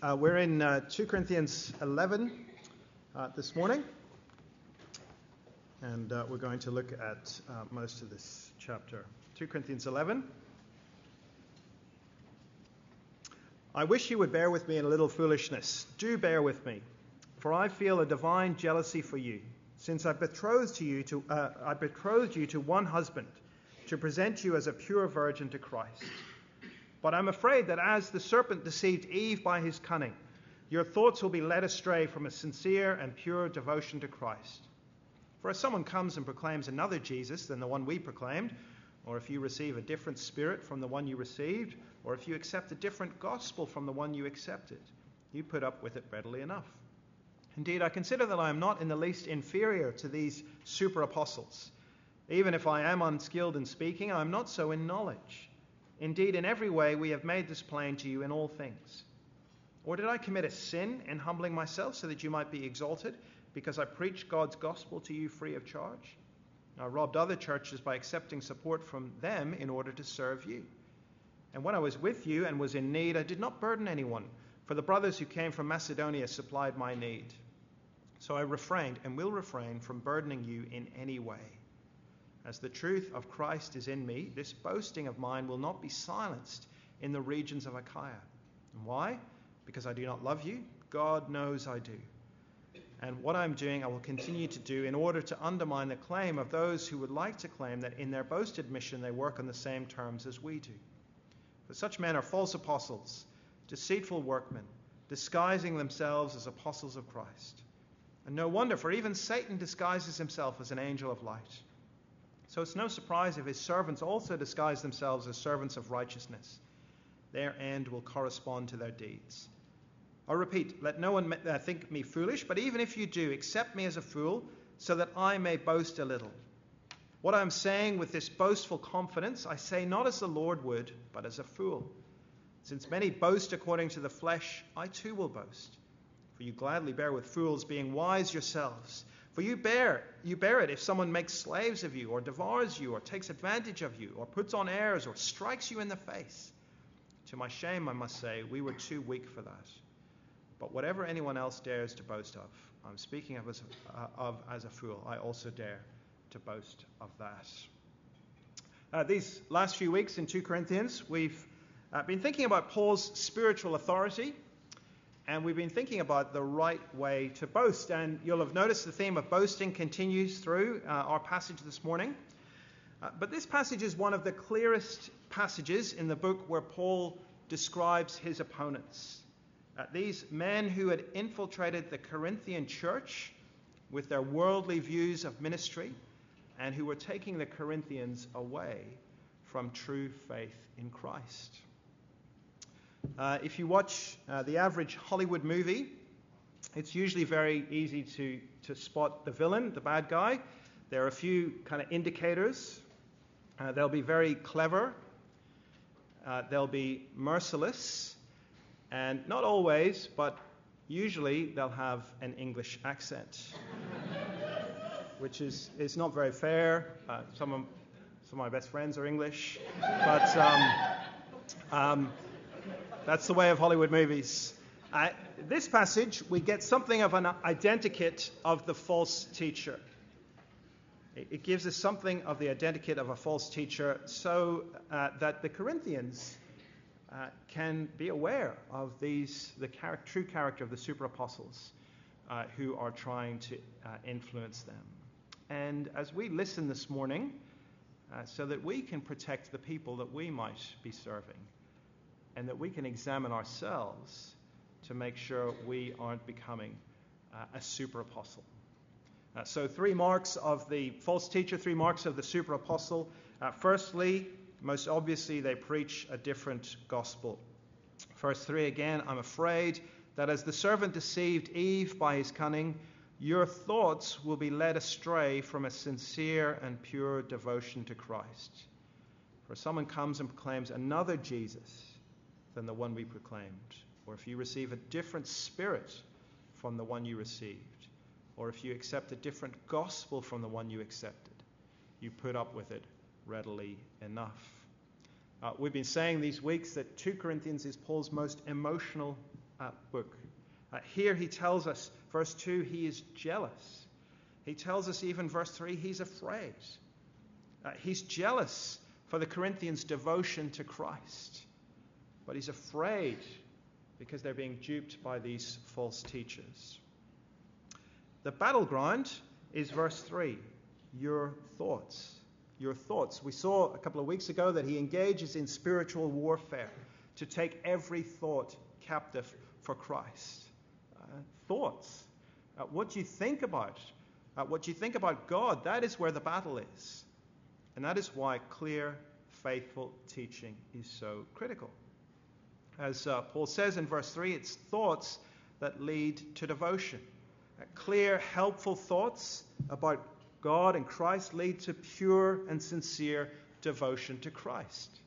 Uh, we're in uh, 2 Corinthians 11 uh, this morning, and uh, we're going to look at uh, most of this chapter. 2 Corinthians 11. I wish you would bear with me in a little foolishness. Do bear with me, for I feel a divine jealousy for you, since I betrothed you to uh, I betrothed you to one husband, to present you as a pure virgin to Christ. But I'm afraid that as the serpent deceived Eve by his cunning, your thoughts will be led astray from a sincere and pure devotion to Christ. For if someone comes and proclaims another Jesus than the one we proclaimed, or if you receive a different spirit from the one you received, or if you accept a different gospel from the one you accepted, you put up with it readily enough. Indeed, I consider that I am not in the least inferior to these super apostles. Even if I am unskilled in speaking, I am not so in knowledge. Indeed, in every way we have made this plain to you in all things. Or did I commit a sin in humbling myself so that you might be exalted, because I preached God's gospel to you free of charge? I robbed other churches by accepting support from them in order to serve you. And when I was with you and was in need, I did not burden anyone, for the brothers who came from Macedonia supplied my need. So I refrained and will refrain from burdening you in any way. As the truth of Christ is in me, this boasting of mine will not be silenced in the regions of Achaia. And why? Because I do not love you? God knows I do. And what I'm doing, I will continue to do in order to undermine the claim of those who would like to claim that in their boasted mission they work on the same terms as we do. But such men are false apostles, deceitful workmen, disguising themselves as apostles of Christ. And no wonder, for even Satan disguises himself as an angel of light. So it's no surprise if his servants also disguise themselves as servants of righteousness. Their end will correspond to their deeds. I repeat, let no one uh, think me foolish, but even if you do, accept me as a fool, so that I may boast a little. What I am saying with this boastful confidence, I say not as the Lord would, but as a fool. Since many boast according to the flesh, I too will boast. For you gladly bear with fools, being wise yourselves. For you bear, you bear it if someone makes slaves of you, or devours you, or takes advantage of you, or puts on airs, or strikes you in the face. To my shame, I must say, we were too weak for that. But whatever anyone else dares to boast of, I'm speaking of as, uh, of as a fool, I also dare to boast of that. Uh, these last few weeks in 2 Corinthians, we've uh, been thinking about Paul's spiritual authority and we've been thinking about the right way to boast. And you'll have noticed the theme of boasting continues through uh, our passage this morning. Uh, but this passage is one of the clearest passages in the book where Paul describes his opponents. Uh, these men who had infiltrated the Corinthian church with their worldly views of ministry and who were taking the Corinthians away from true faith in Christ. Uh, if you watch uh, the average Hollywood movie, it's usually very easy to, to spot the villain, the bad guy. There are a few kind of indicators. Uh, they'll be very clever, uh, they'll be merciless, and not always, but usually they'll have an English accent, which is, is not very fair. Uh, some, of, some of my best friends are English, but. Um, um, that's the way of Hollywood movies. Uh, this passage, we get something of an identikit of the false teacher. It, gives us something of the identikit of a false teacher so uh, that the Corinthians uh, can be aware of these, the char- true character of the super apostles uh, who are trying to uh, influence them. And as we listen this morning, uh, so that we can protect the people that we might be serving and that we can examine ourselves to make sure we aren't becoming uh, a super apostle. Uh, so, three marks of the false teacher, three marks of the super apostle. Uh, firstly, most obviously, they preach a different gospel. Verse 3 again, I'm afraid that as the servant deceived Eve by his cunning, your thoughts will be led astray from a sincere and pure devotion to Christ. For someone comes and proclaims another Jesus than the one we proclaimed, or if you receive a different spirit from the one you received, or if you accept a different gospel from the one you accepted, you put up with it readily enough. Uh, we've been saying these weeks that 2 Corinthians is Paul's most emotional uh, book. Uh, here he tells us, verse 2, he is jealous. He tells us, even verse 3, he's afraid. Uh, he's jealous for the Corinthians' devotion to Christ, but he's afraid because they're being duped by these false teachers. The battleground is verse 3 your thoughts. Your thoughts. We saw a couple of weeks ago that he engages in spiritual warfare to take every thought captive for Christ. Uh, thoughts. Uh, what you think about, uh, what you think about God, that is where the battle is. And that is why clear, faithful teaching is so critical. As uh, Paul says in verse 3, it's thoughts that lead to devotion. Uh, clear, helpful thoughts about God and Christ lead to pure and sincere devotion to Christ.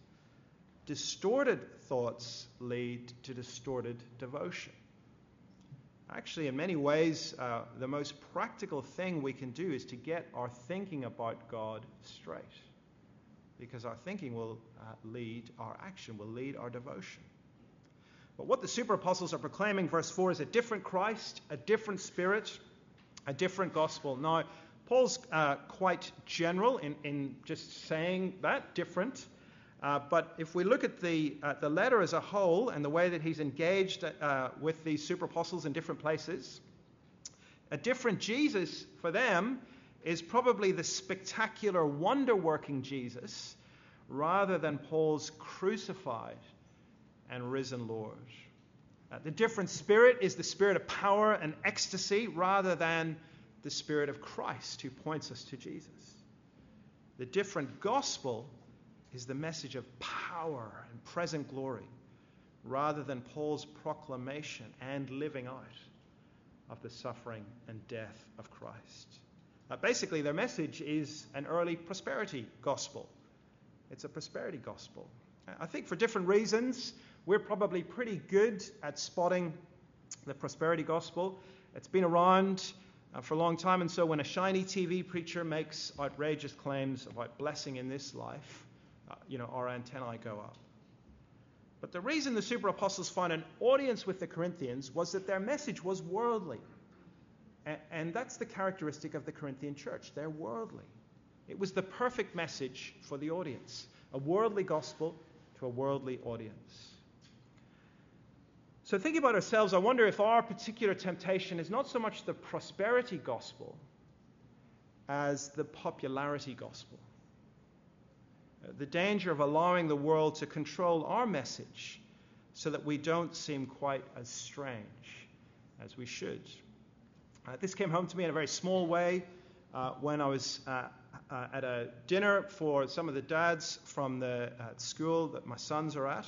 Distorted thoughts lead to distorted devotion. Actually, in many ways, uh, the most practical thing we can do is to get our thinking about God straight. Because our thinking will uh, lead our action, will lead our devotion. But what the super apostles are proclaiming, verse 4, is a different Christ, a different Spirit, a different gospel. Now, Paul's uh, quite general in, in just saying that, different. Uh, but if we look at the, uh, the letter as a whole and the way that he's engaged uh, with these super apostles in different places, a different Jesus for them is probably the spectacular, wonder working Jesus rather than Paul's crucified and risen Lord. Uh, the different spirit is the spirit of power and ecstasy rather than the spirit of Christ who points us to Jesus. The different gospel is the message of power and present glory rather than Paul's proclamation and living out of the suffering and death of Christ. Uh, basically, their message is an early prosperity gospel. It's a prosperity gospel. I think for different reasons, we're probably pretty good at spotting the prosperity gospel. It's been around uh, for a long time, and so when a shiny TV preacher makes outrageous claims about blessing in this life, uh, you know, our antennae go up. But the reason the super apostles found an audience with the Corinthians was that their message was worldly. And, and that's the characteristic of the Corinthian church. They're worldly. It was the perfect message for the audience a worldly gospel to a worldly audience. So, thinking about ourselves, I wonder if our particular temptation is not so much the prosperity gospel as the popularity gospel. Uh, the danger of allowing the world to control our message so that we don't seem quite as strange as we should. Uh, this came home to me in a very small way uh, when I was uh, uh at a dinner for some of the dads from the uh, school that my sons are at.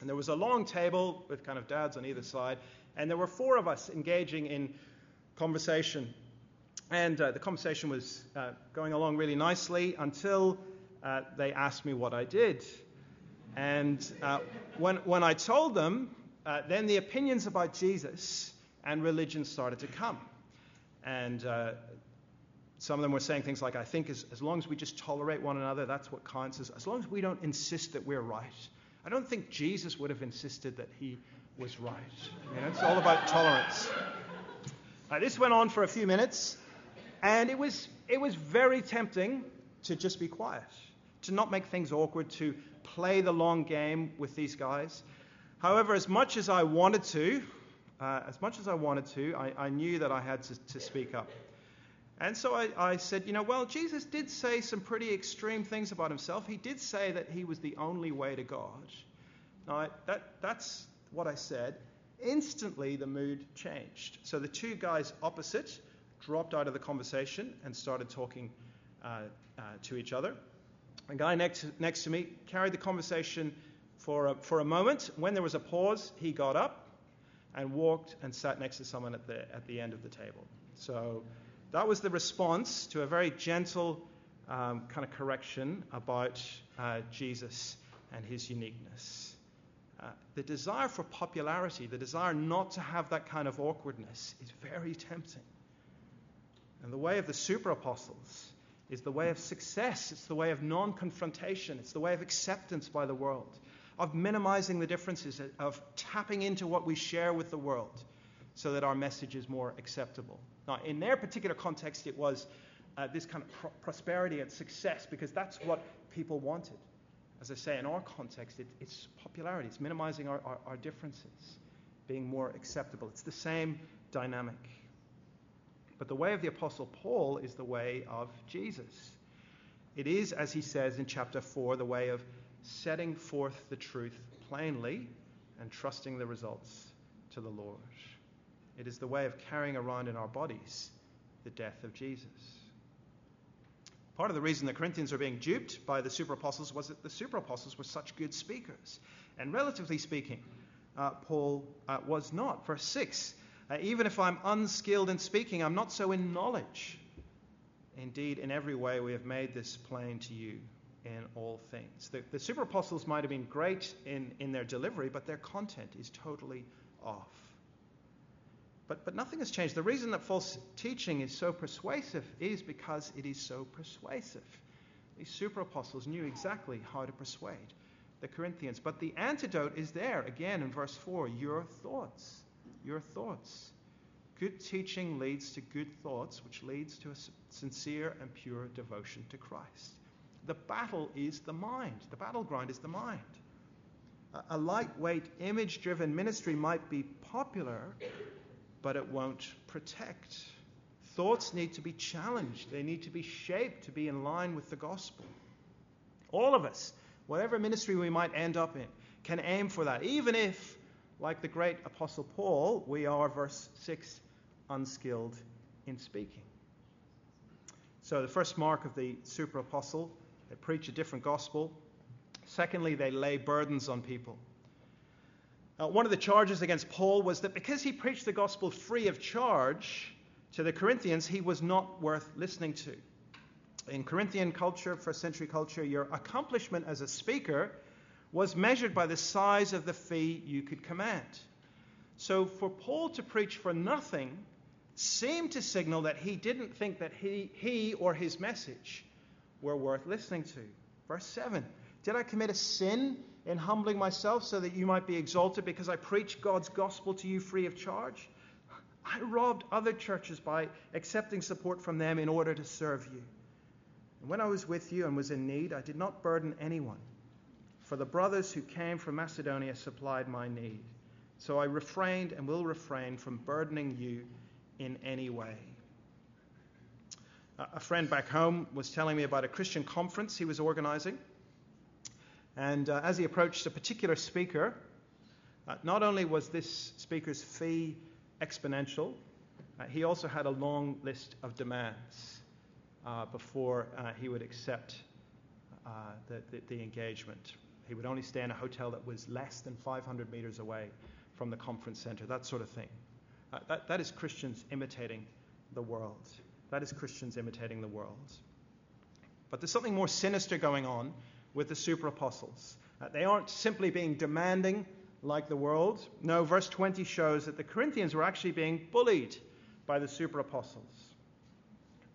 And there was a long table with kind of dads on either side, and there were four of us engaging in conversation. And uh, the conversation was uh, going along really nicely until uh, they asked me what I did. And uh, when, when I told them, uh, then the opinions about Jesus and religion started to come. And uh, some of them were saying things like, I think as, as long as we just tolerate one another, that's what counts. As, as long as we don't insist that we're right, I don't think Jesus would have insisted that he was right. You know, it's all about tolerance. This went on for a few minutes, and it was, it was very tempting to just be quiet, to not make things awkward, to play the long game with these guys. However, as much as I wanted to, uh, as much as I wanted to, I, I knew that I had to, to speak up. And so I, I, said, you know, well, Jesus did say some pretty extreme things about himself. He did say that he was the only way to God. Now, that, that's what I said. Instantly, the mood changed. So the two guys opposite dropped out of the conversation and started talking uh, uh, to each other. A guy next, next to me carried the conversation for a, for a moment. When there was a pause, he got up and walked and sat next to someone at the, at the end of the table. So that was the response to a very gentle um, kind of correction about uh, Jesus and his uniqueness. Uh, the desire for popularity, the desire not to have that kind of awkwardness, is very tempting. And the way of the super apostles is the way of success, it's the way of non confrontation, it's the way of acceptance by the world. of minimizing the differences, of tapping into what we share with the world so that our message is more acceptable. Now, in their particular context, it was uh, this kind of pro- prosperity and success because that's what people wanted. As I say, in our context, it, it's popularity, it's minimizing our, our, our differences, being more acceptable. It's the same dynamic. But the way of the Apostle Paul is the way of Jesus. It is, as he says in chapter 4, the way of setting forth the truth plainly and trusting the results to the Lord. It is the way of carrying around in our bodies the death of Jesus. Part of the reason the Corinthians were being duped by the super apostles was that the super apostles were such good speakers. And relatively speaking, uh, Paul uh, was not. Verse 6 uh, Even if I'm unskilled in speaking, I'm not so in knowledge. Indeed, in every way, we have made this plain to you in all things. The, the super apostles might have been great in, in their delivery, but their content is totally off. But, but nothing has changed. The reason that false teaching is so persuasive is because it is so persuasive. These super apostles knew exactly how to persuade the Corinthians. But the antidote is there again in verse 4 your thoughts. Your thoughts. Good teaching leads to good thoughts, which leads to a sincere and pure devotion to Christ. The battle is the mind, the battleground is the mind. A lightweight, image driven ministry might be popular, but it won't protect. Thoughts need to be challenged, they need to be shaped to be in line with the gospel. All of us, whatever ministry we might end up in, can aim for that, even if, like the great Apostle Paul, we are, verse 6, unskilled in speaking. So, the first mark of the super apostle, they preach a different gospel. Secondly, they lay burdens on people. Now, one of the charges against Paul was that because he preached the gospel free of charge to the Corinthians, he was not worth listening to. In Corinthian culture, first century culture, your accomplishment as a speaker was measured by the size of the fee you could command. So for Paul to preach for nothing seemed to signal that he didn't think that he, he or his message were worth listening to. Verse 7 Did I commit a sin in humbling myself so that you might be exalted because I preach God's gospel to you free of charge? I robbed other churches by accepting support from them in order to serve you. And when I was with you and was in need, I did not burden anyone, for the brothers who came from Macedonia supplied my need. So I refrained and will refrain from burdening you in any way. A friend back home was telling me about a Christian conference he was organizing. And uh, as he approached a particular speaker, uh, not only was this speaker's fee exponential, uh, he also had a long list of demands uh, before uh, he would accept uh, the, the, the engagement. He would only stay in a hotel that was less than 500 meters away from the conference center, that sort of thing. That, that is Christians imitating the world. That is Christians imitating the world. But there's something more sinister going on with the super apostles. Uh, they aren't simply being demanding like the world. No, verse 20 shows that the Corinthians were actually being bullied by the super apostles.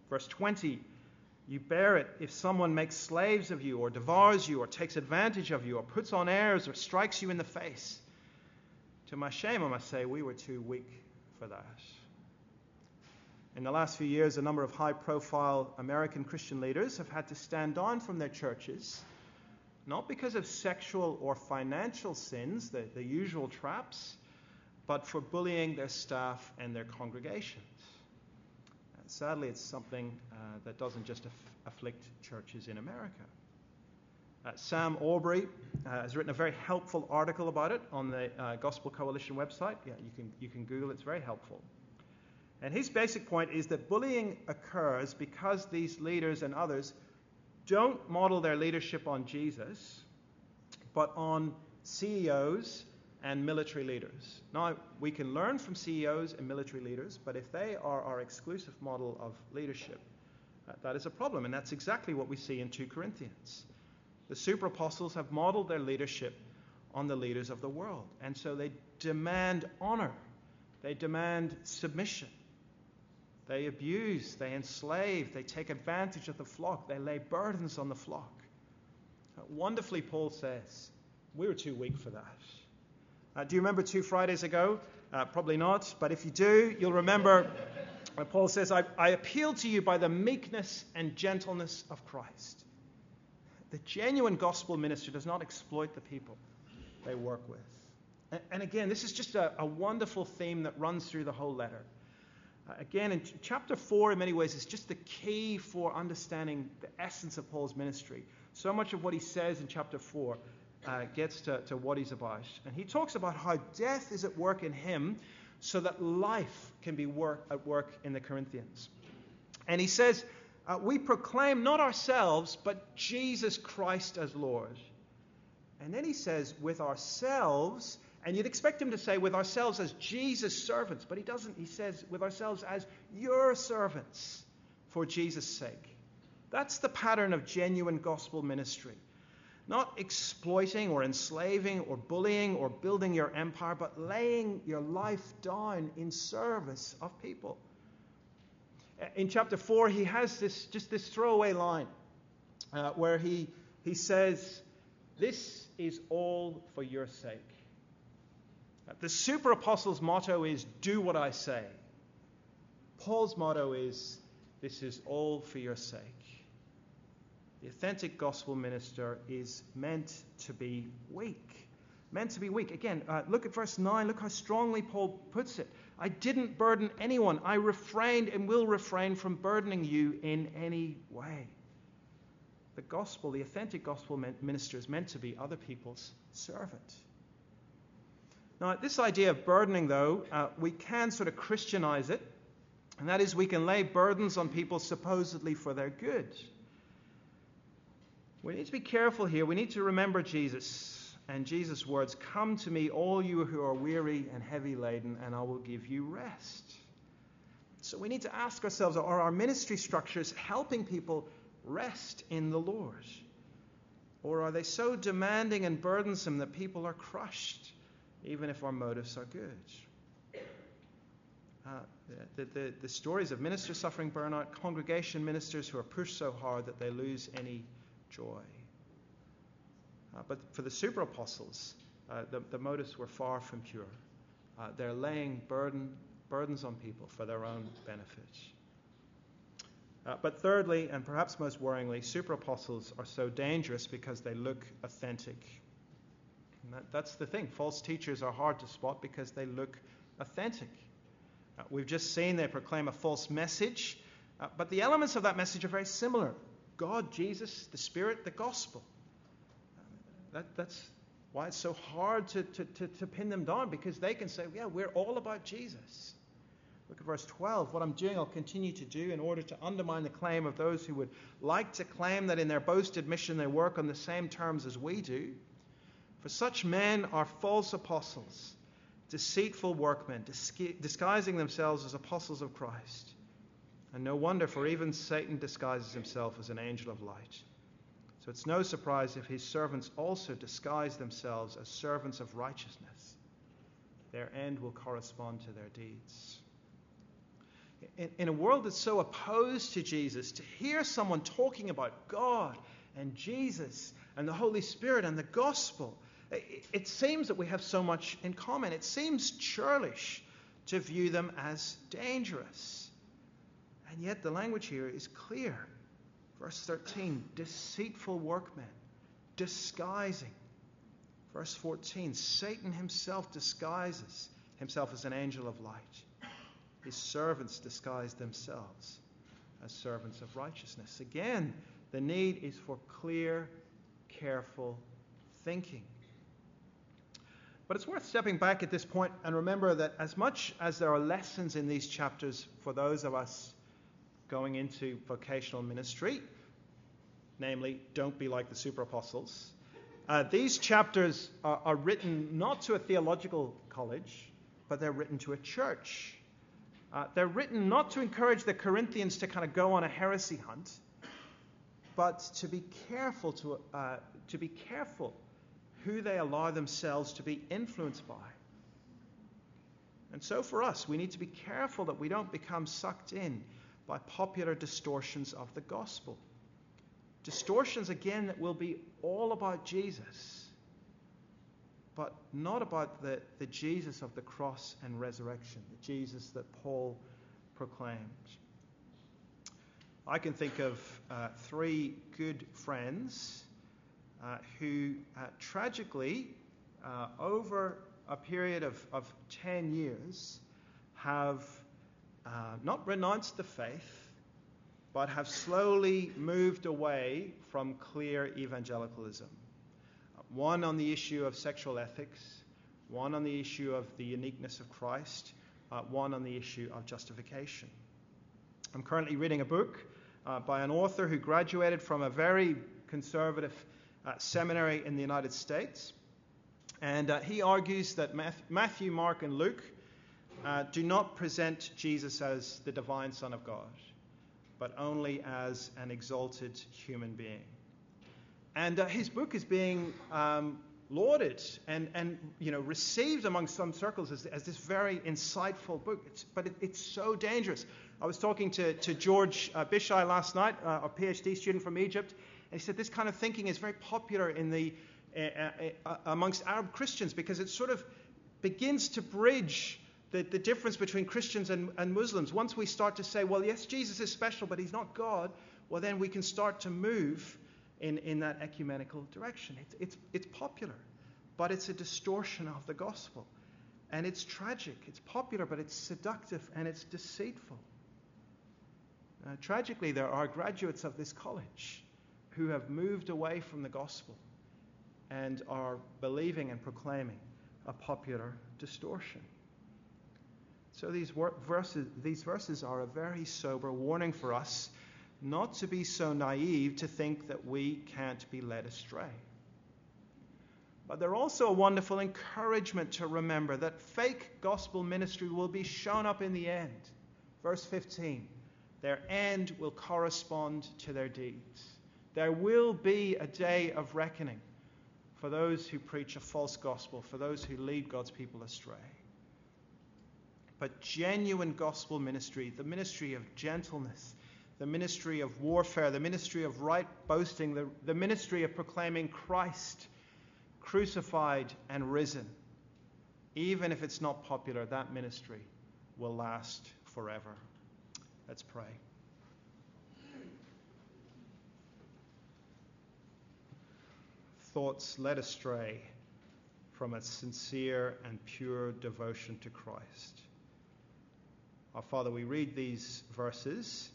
Verse 20 you bear it if someone makes slaves of you, or devours you, or takes advantage of you, or puts on airs, or strikes you in the face. To my shame, I must say, we were too weak for that. In the last few years, a number of high profile American Christian leaders have had to stand down from their churches, not because of sexual or financial sins, the, the usual traps, but for bullying their staff and their congregations. Sadly, it's something uh, that doesn't just aff- afflict churches in America. Uh, Sam Allberry uh, has written a very helpful article about it on the uh, Gospel Coalition website. Yeah, you can, you can Google it, it's very helpful. And his basic point is that bullying occurs because these leaders and others don't model their leadership on Jesus, but on CEOs and military leaders. Now, we can learn from CEOs and military leaders, but if they are our exclusive model of leadership, uh, that is a problem. And that's exactly what we see in 2 Corinthians. The super apostles have modeled their leadership on the leaders of the world. And so they demand honor, they demand submission. They abuse, they enslave, they take advantage of the flock, they lay burdens on the flock. Wonderfully, Paul says, We were too weak for that. Uh, do you remember two Fridays ago? Uh, probably not, but if you do, you'll remember Paul says, I, I appeal to you by the meekness and gentleness of Christ. The genuine gospel minister does not exploit the people they work with. And, and again, this is just a, a, wonderful theme that runs through the whole letter. Again, in ch- chapter 4, in many ways, is just the key for understanding the essence of Paul's ministry. So much of what he says in chapter 4 uh, gets to, to what he's about. And he talks about how death is at work in him so that life can be work, at work in the Corinthians. And he says, uh, We proclaim not ourselves, but Jesus Christ as Lord. And then he says, With ourselves, and you'd expect him to say, With ourselves as Jesus' servants, but he doesn't. He says, With ourselves as your servants for Jesus' sake. That's the pattern of genuine gospel ministry. Not exploiting or enslaving or bullying or building your empire, but laying your life down in service of people. In chapter 4, he has this just this throwaway line uh, where he, he says, This is all for your sake. The super apostle's motto is, Do what I say. Paul's motto is, This is all for your sake. The authentic gospel minister is meant to be weak. Meant to be weak. Again, uh, look at verse 9. Look how strongly Paul puts it. I didn't burden anyone. I refrained and will refrain from burdening you in any way. The gospel, the authentic gospel minister, is meant to be other people's servant. Now, this idea of burdening, though, uh, we can sort of Christianize it, and that is we can lay burdens on people supposedly for their good. We need to be careful here. We need to remember Jesus and Jesus' words Come to me, all you who are weary and heavy laden, and I will give you rest. So we need to ask ourselves are our ministry structures helping people rest in the Lord? Or are they so demanding and burdensome that people are crushed, even if our motives are good? Uh, the, the, the stories of ministers suffering burnout, congregation ministers who are pushed so hard that they lose any joy. Uh, but for the super apostles, uh, the, the, motives were far from pure. Uh, they're laying burden, burdens on people for their own benefit. Uh, but thirdly, and perhaps most worryingly, super apostles are so dangerous because they look authentic. That, that's the thing. False teachers are hard to spot because they look authentic. Uh, we've just seen they proclaim a false message, uh, but the elements of that message are very similar. God, Jesus, the Spirit, the gospel. That, that's why it's so hard to, to, to, to pin them down because they can say, yeah, we're all about Jesus. Look at verse 12. What I'm doing, I'll continue to do in order to undermine the claim of those who would like to claim that in their boasted mission they work on the same terms as we do. For such men are false apostles, deceitful workmen, disguising themselves as apostles of Christ. And no wonder, for even Satan disguises himself as an angel of light. So it's no surprise if his servants also disguise themselves as servants of righteousness. Their end will correspond to their deeds. In, in, a world that's so opposed to Jesus, to hear someone talking about God and Jesus and the Holy Spirit and the gospel, it, seems that we have so much in common. It seems churlish to view them as dangerous. And yet the language here is clear. Verse 13 deceitful workmen, disguising. Verse 14 Satan himself disguises himself as an angel of light. His servants disguise themselves as servants of righteousness. Again, the need is for clear, careful thinking. But it's worth stepping back at this point and remember that as much as there are lessons in these chapters for those of us going into vocational ministry, namely, don't be like the super apostles. Uh, these chapters are, are, written not to a theological college, but they're written to a church. Uh, they're written not to encourage the Corinthians to kind of go on a heresy hunt, but to be careful to, uh, to be careful who they allow themselves to be influenced by. And so for us, we need to be careful that we don't become sucked in by popular distortions of the gospel. Distortions, again, that will be all about Jesus. but not about the, the Jesus of the cross and resurrection, the Jesus that Paul proclaimed. I can think of uh, three good friends who uh, tragically, uh, over a period of, of 10 years, have uh, not renounced the faith, but have slowly moved away from clear evangelicalism. One on the issue of sexual ethics, one on the issue of the uniqueness of Christ, uh, one on the issue of justification. I'm currently reading a book uh, by an author who graduated from a very conservative uh, seminary in the United States. And uh, he argues that Matthew, Mark, and Luke uh, do not present Jesus as the divine Son of God, but only as an exalted human being. And uh, his book is being um, lauded and, and you know, received among some circles as, as this very insightful book. It's, but it, it's so dangerous. I was talking to, to George uh, Bishai last night, uh, a PhD student from Egypt, and he said this kind of thinking is very popular in the, uh, uh, amongst Arab Christians because it sort of begins to bridge the, the difference between Christians and, and Muslims. Once we start to say, well, yes, Jesus is special, but he's not God, well, then we can start to move in, in that ecumenical direction. It's, it's, it's popular, but it's a distortion of the gospel. And it's tragic. It's popular, but it's seductive and it's deceitful. Uh, tragically, there are graduates of this college who have moved away from the gospel and are believing and proclaiming a popular distortion. So these verses, these verses are a very sober warning for us not to be so naive to think that we can't be led astray. But they're also a wonderful encouragement to remember that fake gospel ministry will be shown up in the end. Verse 15 their end will correspond to their deeds. There will be a day of reckoning for those who preach a false gospel, for those who lead God's people astray. But genuine gospel ministry, the ministry of gentleness, the ministry of warfare, the ministry of right boasting, the, the ministry of proclaiming Christ crucified and risen, even if it's not popular, that ministry will last forever. Let's pray. Thoughts led astray from a sincere and pure devotion to Christ. Our Father, we read these verses,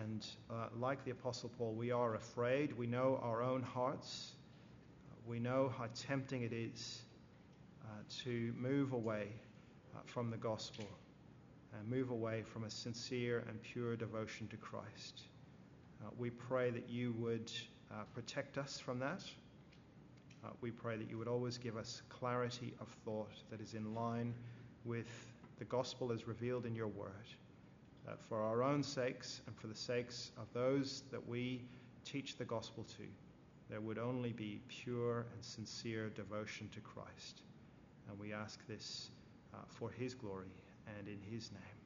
and uh, like the Apostle Paul, we are afraid. We know our own hearts. We know how tempting it is uh, to move away uh, from the gospel and move away from a sincere and pure devotion to Christ. Uh, we pray that you would uh, protect us from that. Uh, we pray that you would always give us clarity of thought that is in line with the gospel as revealed in your word. That for our own sakes and for the sakes of those that we teach the gospel to, there would only be pure and sincere devotion to Christ. And we ask this uh, for his glory and in his name.